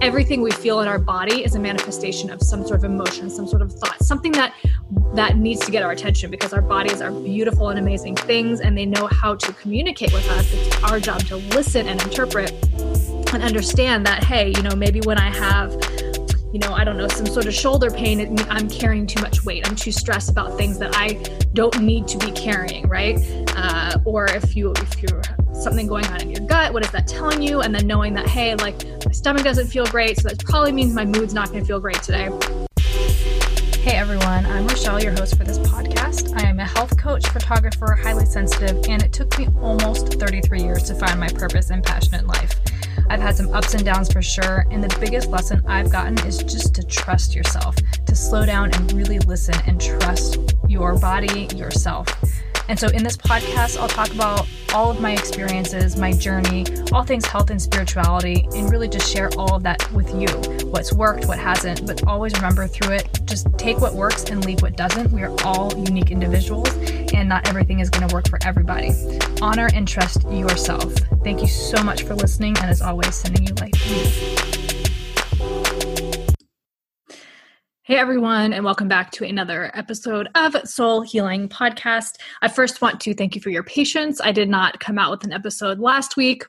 everything we feel in our body is a manifestation of some sort of emotion, some sort of thought, something that that needs to get our attention because our bodies are beautiful and amazing things and they know how to communicate with us. It's our job to listen and interpret and understand that hey, you know, maybe when I have you know, I don't know, some sort of shoulder pain, I'm carrying too much weight. I'm too stressed about things that I don't need to be carrying, right? Uh, or if you if you're something going on in your gut, what is that telling you? And then knowing that, hey, like my stomach doesn't feel great, so that probably means my mood's not going to feel great today. Hey everyone, I'm Rochelle, your host for this podcast. I am a health coach, photographer, highly sensitive, and it took me almost 33 years to find my purpose and passion in life. I've had some ups and downs for sure, and the biggest lesson I've gotten is just to trust yourself, to slow down and really listen and trust your body, yourself. And so, in this podcast, I'll talk about all of my experiences, my journey, all things health and spirituality, and really just share all of that with you what's worked, what hasn't. But always remember through it, just take what works and leave what doesn't. We are all unique individuals, and not everything is going to work for everybody. Honor and trust yourself. Thank you so much for listening, and as always, sending you life. Hey everyone, and welcome back to another episode of Soul Healing Podcast. I first want to thank you for your patience. I did not come out with an episode last week.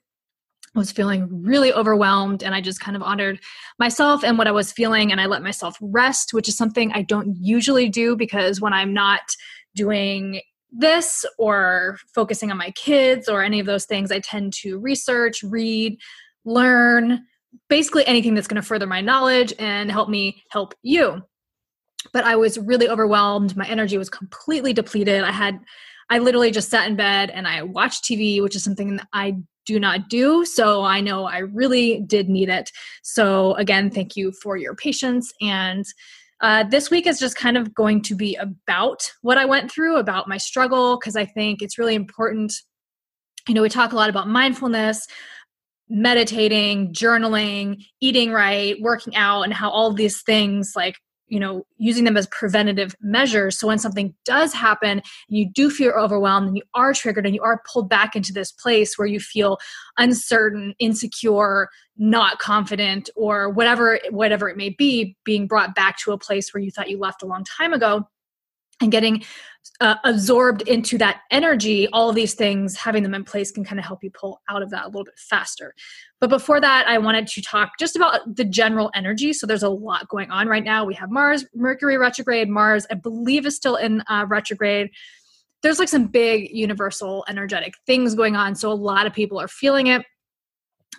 I was feeling really overwhelmed, and I just kind of honored myself and what I was feeling, and I let myself rest, which is something I don't usually do because when I'm not doing this or focusing on my kids or any of those things, I tend to research, read, learn basically anything that's going to further my knowledge and help me help you but I was really overwhelmed. My energy was completely depleted. I had, I literally just sat in bed and I watched TV, which is something that I do not do. So I know I really did need it. So again, thank you for your patience. And uh, this week is just kind of going to be about what I went through, about my struggle, because I think it's really important. You know, we talk a lot about mindfulness, meditating, journaling, eating right, working out, and how all these things like you know using them as preventative measures. So when something does happen and you do feel overwhelmed and you are triggered and you are pulled back into this place where you feel uncertain insecure not confident or whatever whatever it may be being brought back to a place where you thought you left a long time ago and getting uh, absorbed into that energy, all of these things, having them in place can kind of help you pull out of that a little bit faster. But before that, I wanted to talk just about the general energy. So there's a lot going on right now. We have Mars, Mercury retrograde, Mars, I believe, is still in uh, retrograde. There's like some big universal energetic things going on. So a lot of people are feeling it.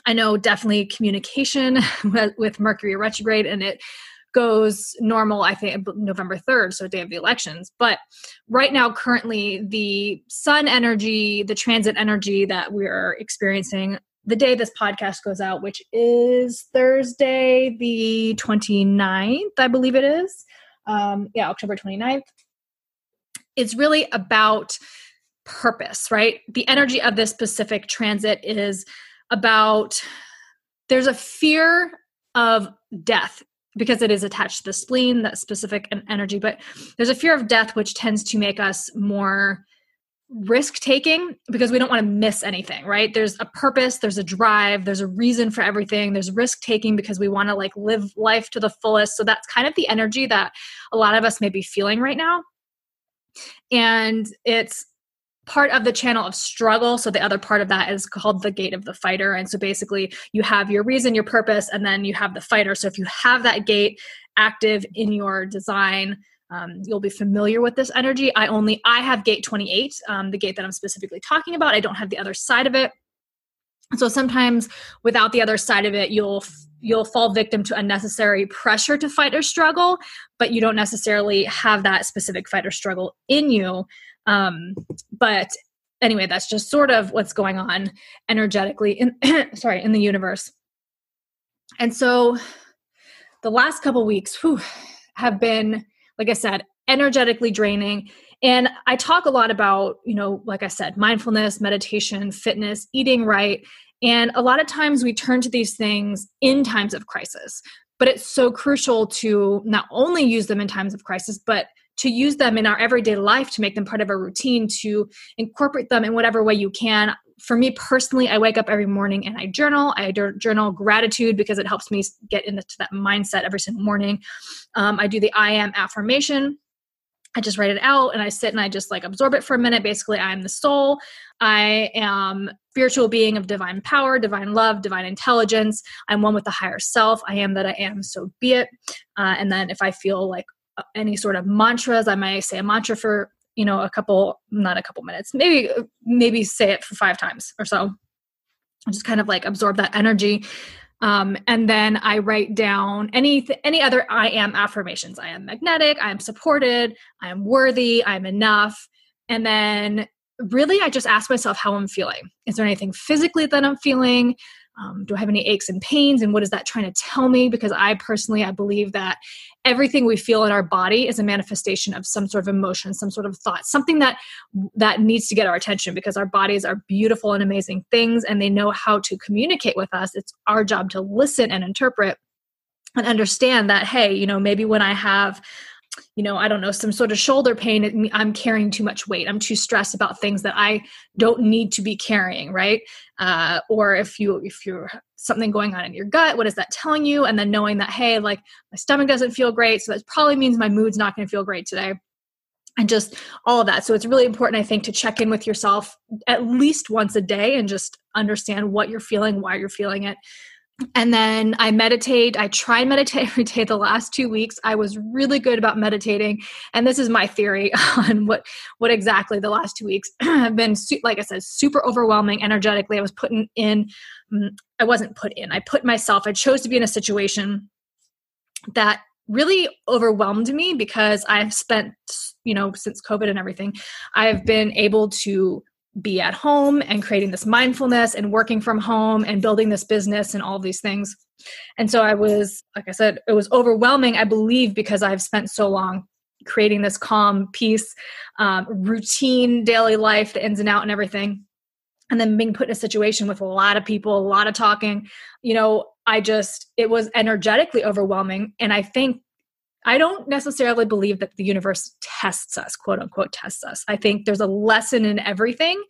I know definitely communication with Mercury retrograde and it goes normal, I think, November 3rd, so day of the elections. But right now, currently, the sun energy, the transit energy that we're experiencing the day this podcast goes out, which is Thursday, the 29th, I believe it is. Um, yeah, October 29th. It's really about purpose, right? The energy of this specific transit is about there's a fear of death because it is attached to the spleen, that specific energy. But there's a fear of death, which tends to make us more risk taking because we don't want to miss anything, right? There's a purpose, there's a drive, there's a reason for everything. There's risk taking because we want to like live life to the fullest. So that's kind of the energy that a lot of us may be feeling right now. And it's part of the channel of struggle. So the other part of that is called the gate of the fighter. And so basically, you have your reason, your purpose, and then you have the fighter. So if you have that gate active in your design, um, you'll be familiar with this energy. I only I have gate 28, um, the gate that I'm specifically talking about. I don't have the other side of it. So sometimes without the other side of it, you'll you'll fall victim to unnecessary pressure to fight or struggle, but you don't necessarily have that specific fight or struggle in you. Um, but anyway, that's just sort of what's going on energetically in sorry in the universe. And so the last couple weeks whew, have been, like I said, energetically draining. And I talk a lot about, you know, like I said, mindfulness, meditation, fitness, eating right. And a lot of times we turn to these things in times of crisis. But it's so crucial to not only use them in times of crisis, but to use them in our everyday life to make them part of a routine to incorporate them in whatever way you can for me personally, I wake up every morning and I journal. I journal gratitude because it helps me get into that mindset every single morning. Um, I do the I am affirmation. I just write it out and I sit and I just like absorb it for a minute. Basically, I am the soul. I am spiritual being of divine power, divine love, divine intelligence. I'm one with the higher self. I am that I am, so be it. Uh, and then if I feel like any sort of mantras, I might say a mantra for you know a couple not a couple minutes maybe maybe say it for five times or so. Just kind of like absorb that energy. Um, and then i write down any any other i am affirmations. I am magnetic i am supported i am worthy i'm enough. And then really i just ask myself how i'm feeling. Is there anything physically that i'm feeling um, do i have any aches and pains and what is that trying to tell me? Because i personally i believe that everything we feel in our body is a manifestation of some sort of emotion some sort of thought something that that needs to get our attention because our bodies are beautiful and amazing things and they know how to communicate with us. It's our job to listen and interpret and understand that hey you know maybe when i have you know, I don't know, some sort of shoulder pain, I'm carrying too much weight. I'm too stressed about things that I don't need to be carrying, right? Uh, or if you if you're something going on in your gut, what is that telling you? And then knowing that, hey, like my stomach doesn't feel great, so that probably means my mood's not going to feel great today. And just all of that. So it's really important, I think, to check in with yourself at least once a day and just understand what you're feeling, why you're feeling it, and then I meditate. I tried meditate every day the last two weeks. I was really good about meditating, and this is my theory on what what exactly the last two weeks have been. Like I said, super overwhelming energetically. I was putting in. Mm, I wasn't put in. I put myself. I chose to be in a situation that really overwhelmed me because I've spent, you know, since COVID and everything, I've been able to be at home and creating this mindfulness and working from home and building this business and all these things. And so I was, like I said, it was overwhelming, I believe, because I've spent so long creating this calm, peace, um, routine daily life, the ins and out and everything. And then being put in a situation with a lot of people, a lot of talking, you know, I just, it was energetically overwhelming. And I think I don't necessarily believe that the universe tests us, quote unquote, tests us. I think there's a lesson in everything.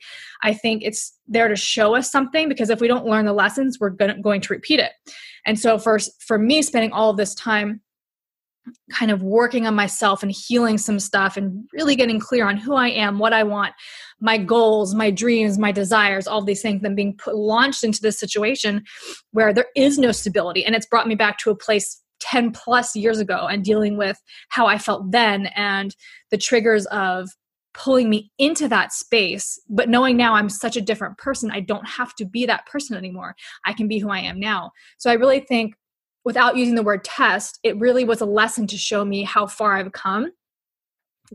I think it's there to show us something because if we don't learn the lessons, we're gonna, going to repeat it. And so, for, for me, spending all of this time kind of working on myself and healing some stuff and really getting clear on who I am, what I want, my goals, my dreams, my desires, all these things, then being put, launched into this situation where there is no stability. And it's brought me back to a place 10 plus years ago and dealing with how I felt then and the triggers of pulling me into that space. But knowing now I'm such a different person, I don't have to be that person anymore. I can be who I am now. So I really think, without using the word test, it really was a lesson to show me how far I've come,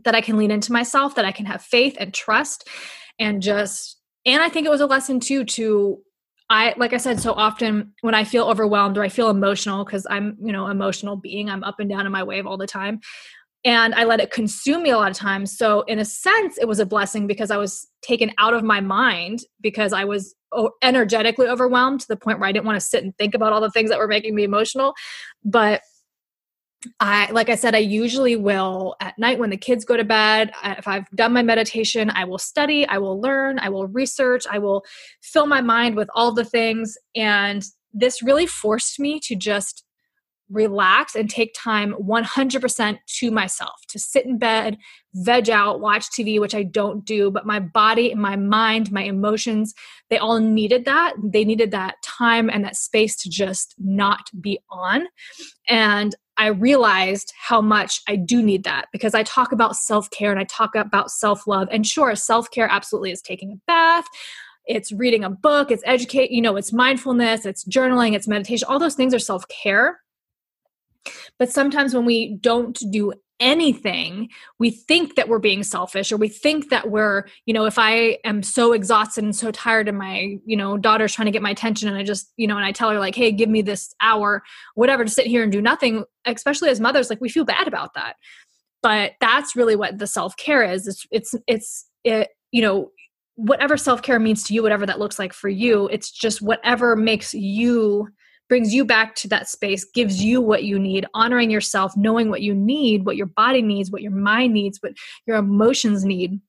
that I can lean into myself, that I can have faith and trust and just and I think it was a lesson too to I like I said so often when I feel overwhelmed or I feel emotional because I'm, you know, emotional being, I'm up and down in my wave all the time. And I let it consume me a lot of times. So in a sense it was a blessing because I was taken out of my mind because I was energetically overwhelmed to the point where I didn't want to sit and think about all the things that were making me emotional. But I, like I said, I usually will at night when the kids go to bed. If I've done my meditation, I will study, I will learn, I will research, I will fill my mind with all the things. And this really forced me to just relax and take time 100% to myself to sit in bed, veg out, watch TV, which I don't do, but my body, my mind, my emotions, they all needed that. They needed that time and that space to just not be on. And I realized how much I do need that because I talk about self care and I talk about self love. And sure, self care absolutely is taking a bath, it's reading a book, it's educate, you know, it's mindfulness, it's journaling, it's meditation. All those things are self care. But sometimes when we don't do anything, we think that we're being selfish or we think that we're, you know, if I am so exhausted and so tired and my, you know, daughter's trying to get my attention and I just, you know, and I tell her like, hey, give me this hour, whatever, to sit here and do nothing, especially as mothers, like we feel bad about that. But that's really what the self care is. It's, it's, it's, it, you know, whatever self care means to you, whatever that looks like for you, it's just whatever makes you brings you back to that space, gives you what you need, honoring yourself, knowing what you need, what your body needs, what your mind needs, what your emotions need.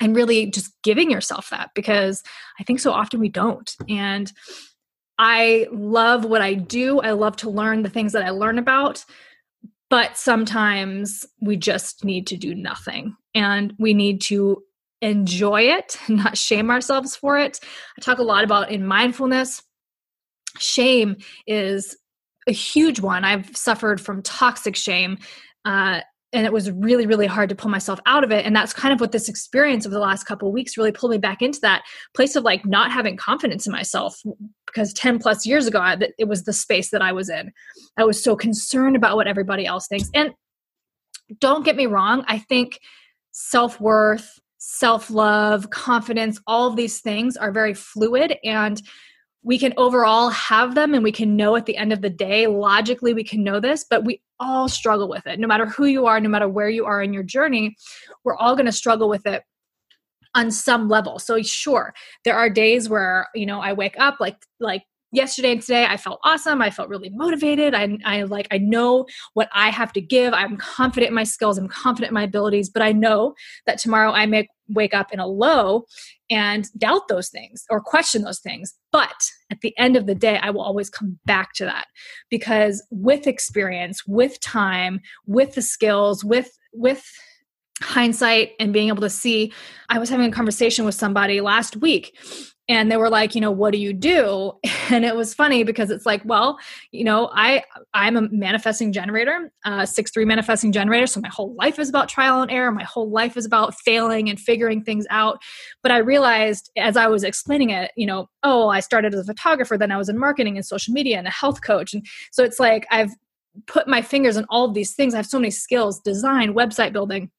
and really just giving yourself that because I think so often we don't. And I love what I do. I love to learn the things that I learn about, but sometimes we just need to do nothing and we need to enjoy it, not shame ourselves for it. I talk a lot about in mindfulness. Shame is a huge one. I've suffered from toxic shame. Uh, and it was really really hard to pull myself out of it and that's kind of what this experience over the last couple weeks really pulled me back into that place of like not having confidence in myself because 10 plus years ago I, it was the space that i was in i was so concerned about what everybody else thinks and don't get me wrong i think self-worth self-love confidence all of these things are very fluid and we can overall have them and we can know at the end of the day logically we can know this but we all struggle with it. No matter who you are no matter where you are in your journey we're all going to struggle with it on some level. So sure there are days where you know i wake up like like yesterday and today i felt awesome i felt really motivated I, I like i know what i have to give i'm confident in my skills i'm confident in my abilities but i know that tomorrow i may wake up in a low and doubt those things or question those things. But at the end of the day i will always come back to that because with experience with time with the skills with with hindsight and being able to see i was having a conversation with somebody last week and they were like you know what do you do? And it was funny because it's like well you know i i'm a manifesting generator uh six three manifesting generator so my whole life is about trial and error my whole life is about failing and figuring things out. But i realized as i was explaining it you know oh i started as a photographer then i was in marketing and social media and a health coach. And so it's like i've put my fingers in all of these things. I have so many skills design website building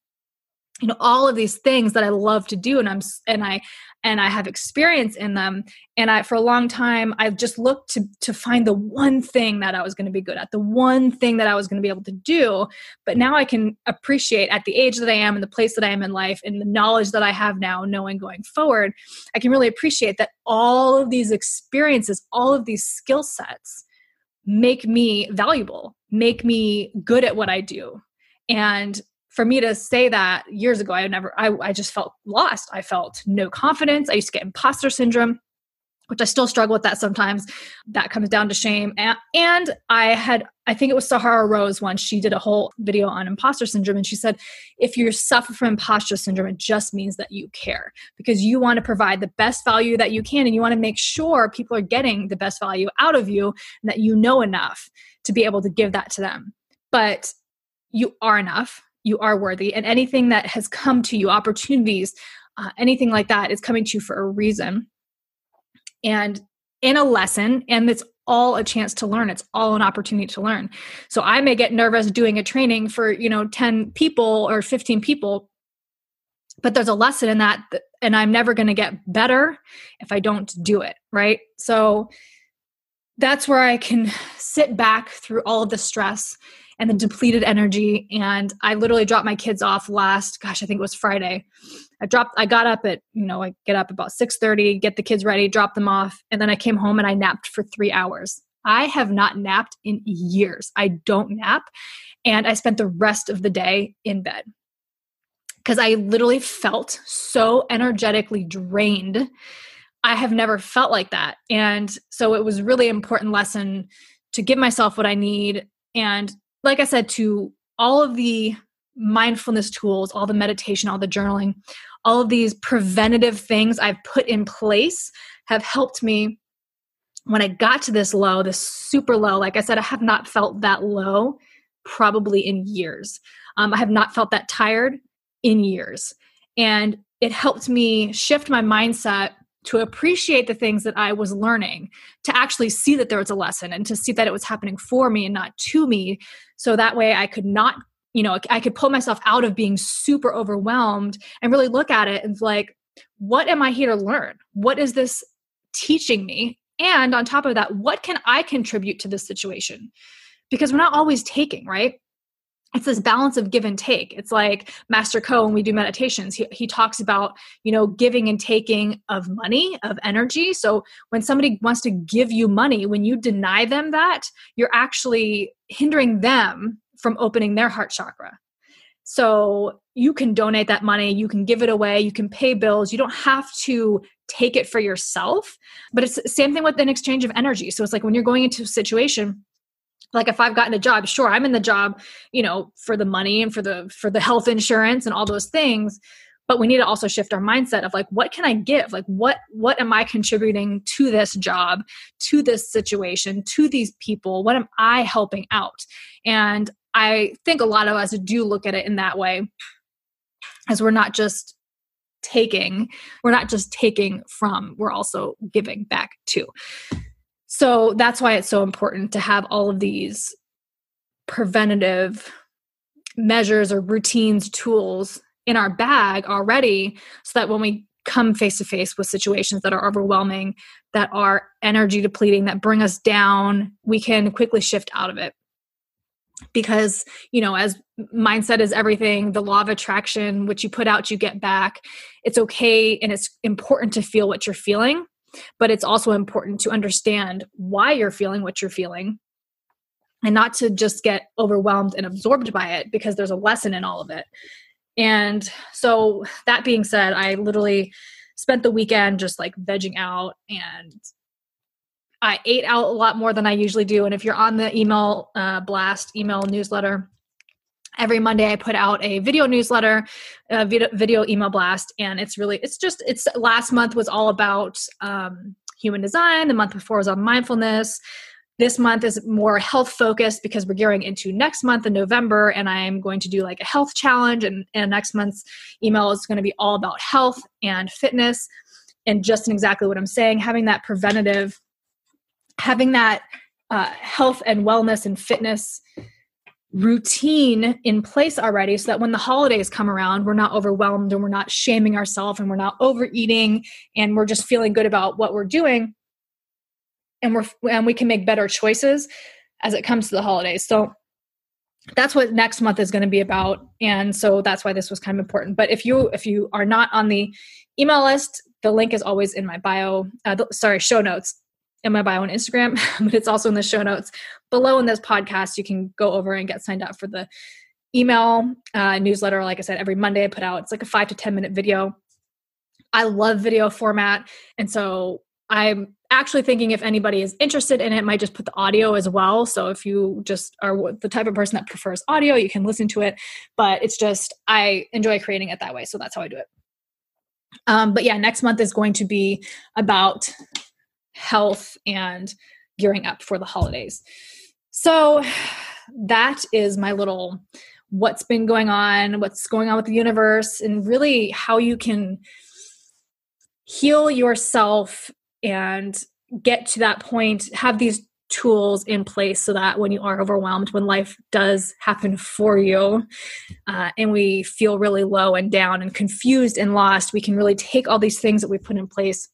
you know all of these things that i love to do and i'm and i and i have experience in them. And i for a long time i've just looked to to find the one thing that i was going to be good at the one thing that i was going to be able to do. But now i can appreciate at the age that i am and the place that i am in life and the knowledge that i have now knowing going forward i can really appreciate that all of these experiences all of these skill sets make me valuable make me good at what i do. And for me to say that years ago, I never, I, I just felt lost. I felt no confidence. I used to get imposter syndrome, which I still struggle with that sometimes. That comes down to shame. And, and I had, I think it was Sahara Rose once, she did a whole video on imposter syndrome. And she said, if you suffer from imposter syndrome, it just means that you care because you want to provide the best value that you can. And you want to make sure people are getting the best value out of you and that you know enough to be able to give that to them. But you are enough you are worthy and anything that has come to you opportunities uh, anything like that is coming to you for a reason. And in a lesson and it's all a chance to learn it's all an opportunity to learn. So i may get nervous doing a training for you know 10 people or 15 people but there's a lesson in that and i'm never going to get better if i don't do it right? So that's where i can sit back through all of the stress and the depleted energy. And I literally dropped my kids off last, gosh, I think it was Friday. I dropped, I got up at, you know, I get up about 6.30, get the kids ready, drop them off. And then I came home and I napped for three hours. I have not napped in years. I don't nap. And I spent the rest of the day in bed because I literally felt so energetically drained. I have never felt like that. And so it was really important lesson to give myself what I need and like I said, to all of the mindfulness tools, all the meditation, all the journaling, all of these preventative things I've put in place have helped me when I got to this low, this super low. Like I said, I have not felt that low probably in years. Um, I have not felt that tired in years. And it helped me shift my mindset to appreciate the things that I was learning, to actually see that there was a lesson and to see that it was happening for me and not to me. So that way I could not, you know, I could pull myself out of being super overwhelmed and really look at it and like, what am I here to learn? What is this teaching me? And on top of that, what can I contribute to this situation? Because we're not always taking, right? It's this balance of give and take it's like master ko when we do meditations he, he talks about you know giving and taking of money of energy so when somebody wants to give you money when you deny them that you're actually hindering them from opening their heart chakra So you can donate that money, you can give it away, you can pay bills. You don't have to take it for yourself. But it's the same thing with an exchange of energy. So it's like when you're going into a situation, like if I've gotten a job, sure, I'm in the job, you know, for the money and for the for the health insurance and all those things but we need to also shift our mindset of like what can i give? Like what what am i contributing to this job to this situation to these people? What am i helping out? And i think a lot of us do look at it in that way as we're not just taking we're not just taking from we're also giving back to so that's why it's so important to have all of these preventative measures or routines tools in our bag already so that when we come face to face with situations that are overwhelming, that are energy depleting, that bring us down, we can quickly shift out of it. Because, you know, as mindset is everything, the law of attraction, which you put out, you get back. It's okay and it's important to feel what you're feeling, but it's also important to understand why you're feeling what you're feeling and not to just get overwhelmed and absorbed by it because there's a lesson in all of it. And so, that being said, I literally spent the weekend just like vegging out and I ate out a lot more than I usually do. And if you're on the email uh, blast, email newsletter, every Monday I put out a video newsletter, a video, email blast. And it's really, it's just, it's last month was all about um, human design. The month before was on mindfulness. This month is more health focused because we're gearing into next month in November, and I'm going to do like a health challenge. And, and next month's email is going to be all about health and fitness, and just in exactly what I'm saying, having that preventative, having that uh, health and wellness and fitness routine in place already so that when the holidays come around we're not overwhelmed and we're not shaming ourselves and we're not overeating and we're just feeling good about what we're doing. And we're and we can make better choices as it comes to the holidays. So that's what next month is going to be about. And so that's why this was kind of important. But if you if you are not on the email list the link is always in my bio uh, the, sorry show notes in my bio on instagram but it's also in the show notes below in this podcast you can go over and get signed up for the email uh, newsletter like i said every monday i put out it's like a five to ten minute video i love video format and so i'm actually thinking if anybody is interested in it, might just put the audio as well. So if you just are the type of person that prefers audio, you can listen to it. But it's just I enjoy creating it that way, so that's how I do it. Um, but yeah, next month is going to be about health and gearing up for the holidays. So that is my little what's been going on, what's going on with the universe, and really how you can heal yourself and get to that point, have these tools in place so that when you are overwhelmed, when life does happen for you, uh, and we feel really low and down and confused and lost, we can really take all these things that we put in place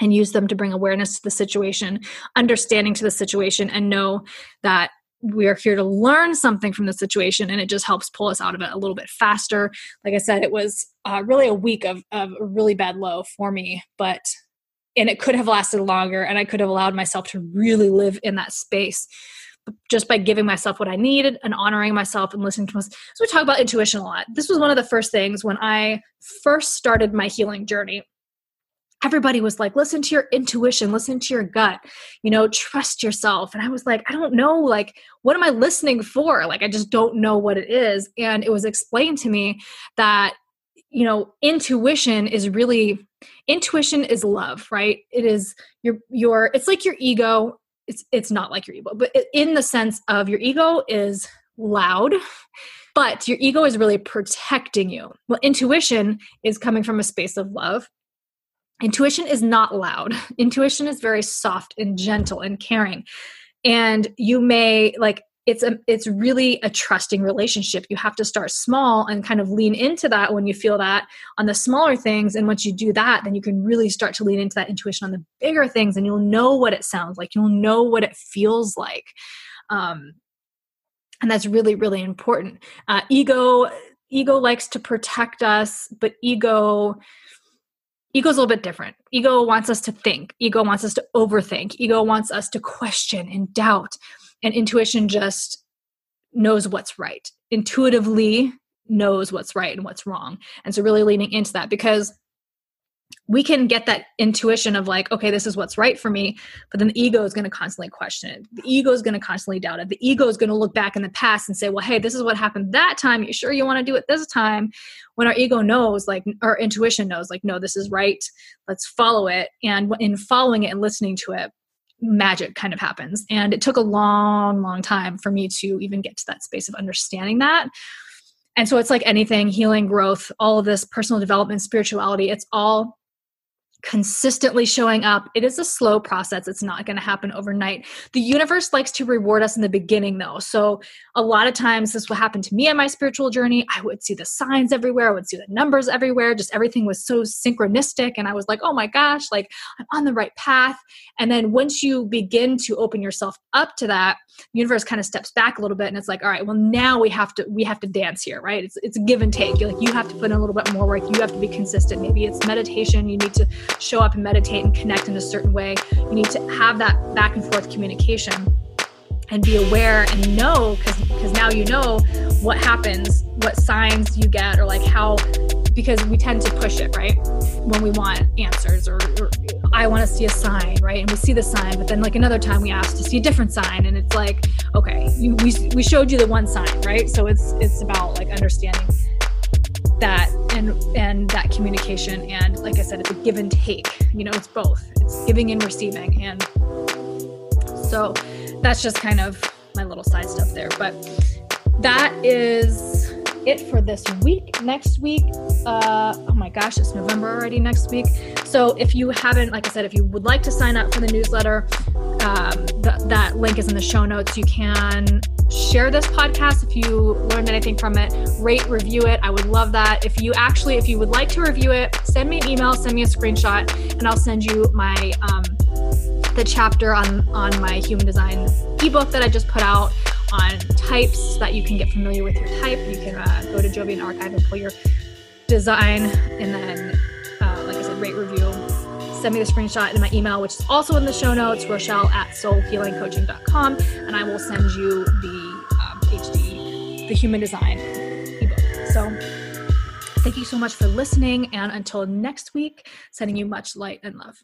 and use them to bring awareness to the situation, understanding to the situation, and know that we are here to learn something from the situation and it just helps pull us out of it a little bit faster. Like i said it was uh, really a week of, of a really bad low for me but and it could have lasted longer and i could have allowed myself to really live in that space just by giving myself what i needed and honoring myself and listening to myself so we talk about intuition a lot. This was one of the first things when i first started my healing journey everybody was like listen to your intuition listen to your gut you know trust yourself. And i was like i don't know like what am i listening for? Like i just don't know what it is. And it was explained to me that you know intuition is really intuition is love right? It is your your it's like your ego. It's it's not like your ego but in the sense of your ego is loud but your ego is really protecting you. Well intuition is coming from a space of love intuition is not loud. Intuition is very soft and gentle and caring. And you may like it's a it's really a trusting relationship. You have to start small and kind of lean into that when you feel that on the smaller things. And once you do that then you can really start to lean into that intuition on the bigger things and you'll know what it sounds like. You'll know what it feels like. Um, and that's really really important. Uh, ego ego likes to protect us but ego ego's a little bit different. Ego wants us to think. Ego wants us to overthink. Ego wants us to question and doubt. And intuition just knows what's right. Intuitively knows what's right and what's wrong. And so really leaning into that because we can get that intuition of like okay this is what's right for me but then the ego is going to constantly question it. The ego is going to constantly doubt it. The ego is going to look back in the past and say well hey this is what happened that time. You sure you want to do it this time? When our ego knows like our intuition knows like no this is right. Let's follow it. And in following it and listening to it magic kind of happens. And it took a long long time for me to even get to that space of understanding that and so it's like anything healing growth all of this personal development spirituality it's all consistently showing up. It is a slow process. It's not going to happen overnight. The universe likes to reward us in the beginning, though. So, a lot of times, this will happen to me on my spiritual journey. I would see the signs everywhere, I would see the numbers everywhere. Just everything was so synchronistic. And I was like, oh my gosh, like I'm on the right path. And then once you begin to open yourself up to that, the universe kind of steps back a little bit and it's like, all right, well, now we have to, we have to dance here, right? It's, it's a give and take. You're like, you have to put in a little bit more work. You have to be consistent. Maybe it's meditation. You need to show up and meditate and connect in a certain way. You need to have that back and forth communication and be aware and know because because now you know what happens, what signs you get, or like how because we tend to push it right when we want answers or, or I want to see a sign, right? And we see the sign, but then like another time we ask to see a different sign, and it's like, okay, you, we we showed you the one sign, right? So it's it's about like understanding that and and that communication and like i said it's a give and take you know it's both. It's giving and receiving. And so that's just kind of my little side stuff there. But that is it for this week. Next week uh oh my gosh it's november already next week. So if you haven't like i said if you would like to sign up for the newsletter um, th- that link is in the show notes. You can share this podcast if you learned anything from it. Rate review it. I would love that. If you actually if you would like to review it send me an email send me a screenshot and i'll send you my um, the chapter on on my human design ebook that i just put out on types so that you can get familiar with your type. You can uh, go to jovian archive and pull your design and then uh, like i said rate review send me the screenshot in my email, which is also in the show notes, Rochelle at soulhealingcoaching.com, and I will send you the um, HD, the human design ebook. So thank you so much for listening, and until next week, sending you much light and love.